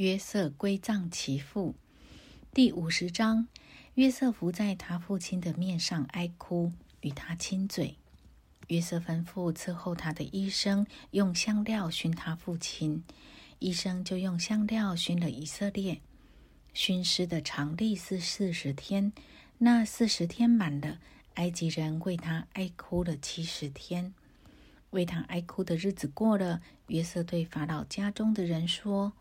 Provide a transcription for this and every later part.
约瑟归葬其父。第五十章，约瑟伏在他父亲的面上哀哭，与他亲嘴。约瑟吩咐伺候他的医生用香料熏他父亲，医生就用香料熏了以色列。熏尸的长历是四十天，那四十天满了，埃及人为他哀哭了七十天。为他哀哭的日子过了，约瑟对法老家中的人说。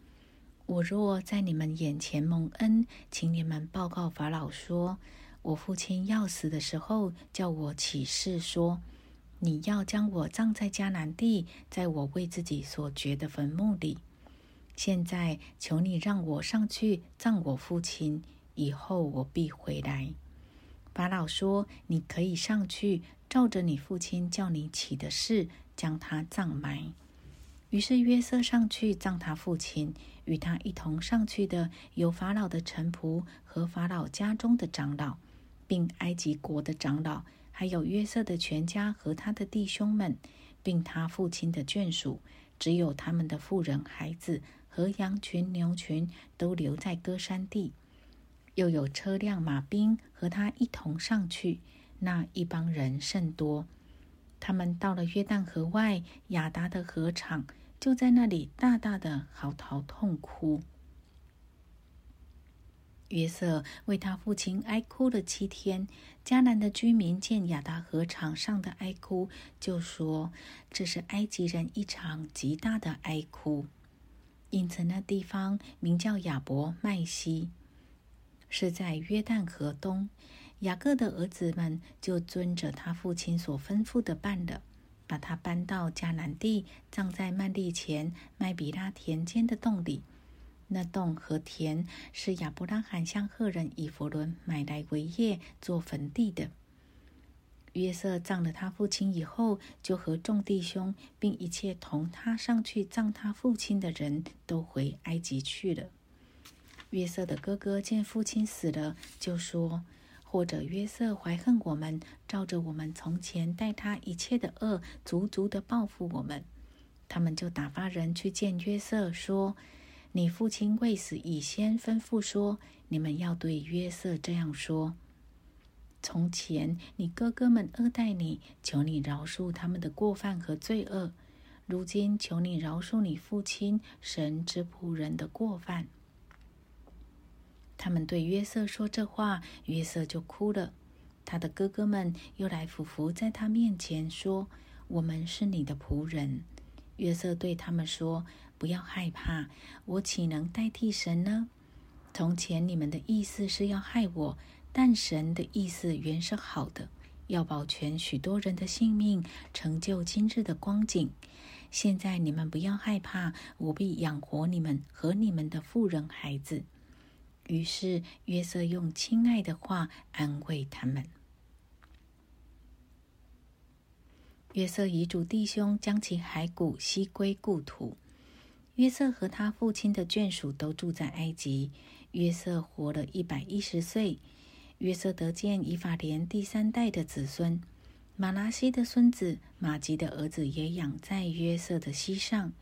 我若在你们眼前蒙恩，请你们报告法老说：我父亲要死的时候，叫我起誓说，你要将我葬在迦南地，在我为自己所掘的坟墓里。现在求你让我上去葬我父亲，以后我必回来。法老说：你可以上去，照着你父亲叫你起的事，将他葬埋。于是约瑟上去葬他父亲，与他一同上去的有法老的臣仆和法老家中的长老，并埃及国的长老，还有约瑟的全家和他的弟兄们，并他父亲的眷属，只有他们的妇人、孩子和羊群、牛群都留在歌山地。又有车辆、马兵和他一同上去，那一帮人甚多。他们到了约旦河外亚达的河场。就在那里大大的嚎啕痛哭。约瑟为他父亲哀哭了七天。迦南的居民见亚达河场上的哀哭，就说：“这是埃及人一场极大的哀哭。”因此，那地方名叫亚伯麦西，是在约旦河东。雅各的儿子们就遵着他父亲所吩咐的办了。把他搬到迦南地，葬在曼利前麦比拉田间的洞里。那洞和田是亚伯拉罕向赫人以弗伦买来为业做坟地的。约瑟葬了他父亲以后，就和众弟兄并一切同他上去葬他父亲的人都回埃及去了。约瑟的哥哥见父亲死了，就说。或者约瑟怀恨我们，照着我们从前待他一切的恶，足足的报复我们。他们就打发人去见约瑟，说：“你父亲未死以先吩咐说，你们要对约瑟这样说：从前你哥哥们恶待你，求你饶恕他们的过犯和罪恶；如今求你饶恕你父亲神之仆人的过犯。”他们对约瑟说这话，约瑟就哭了。他的哥哥们又来俯伏在他面前，说：“我们是你的仆人。”约瑟对他们说：“不要害怕，我岂能代替神呢？从前你们的意思是要害我，但神的意思原是好的，要保全许多人的性命，成就今日的光景。现在你们不要害怕，我必养活你们和你们的妇人孩子。”于是约瑟用亲爱的话安慰他们。约瑟遗嘱弟兄将其骸骨悉归故土。约瑟和他父亲的眷属都住在埃及。约瑟活了一百一十岁。约瑟得见以法莲第三代的子孙，马拉西的孙子马吉的儿子也养在约瑟的膝上。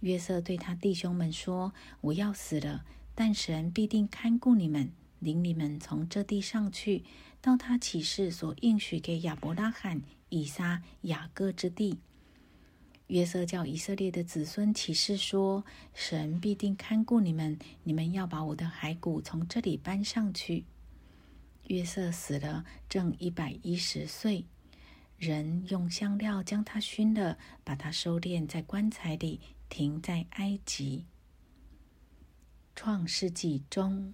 约瑟对他弟兄们说：“我要死了。”但神必定看顾你们，领你们从这地上去，到他启示所应许给亚伯拉罕、以撒、雅各之地。约瑟叫以色列的子孙启示说：“神必定看顾你们，你们要把我的骸骨从这里搬上去。”约瑟死了，正一百一十岁。人用香料将他熏了，把他收敛在棺材里，停在埃及。创世纪中。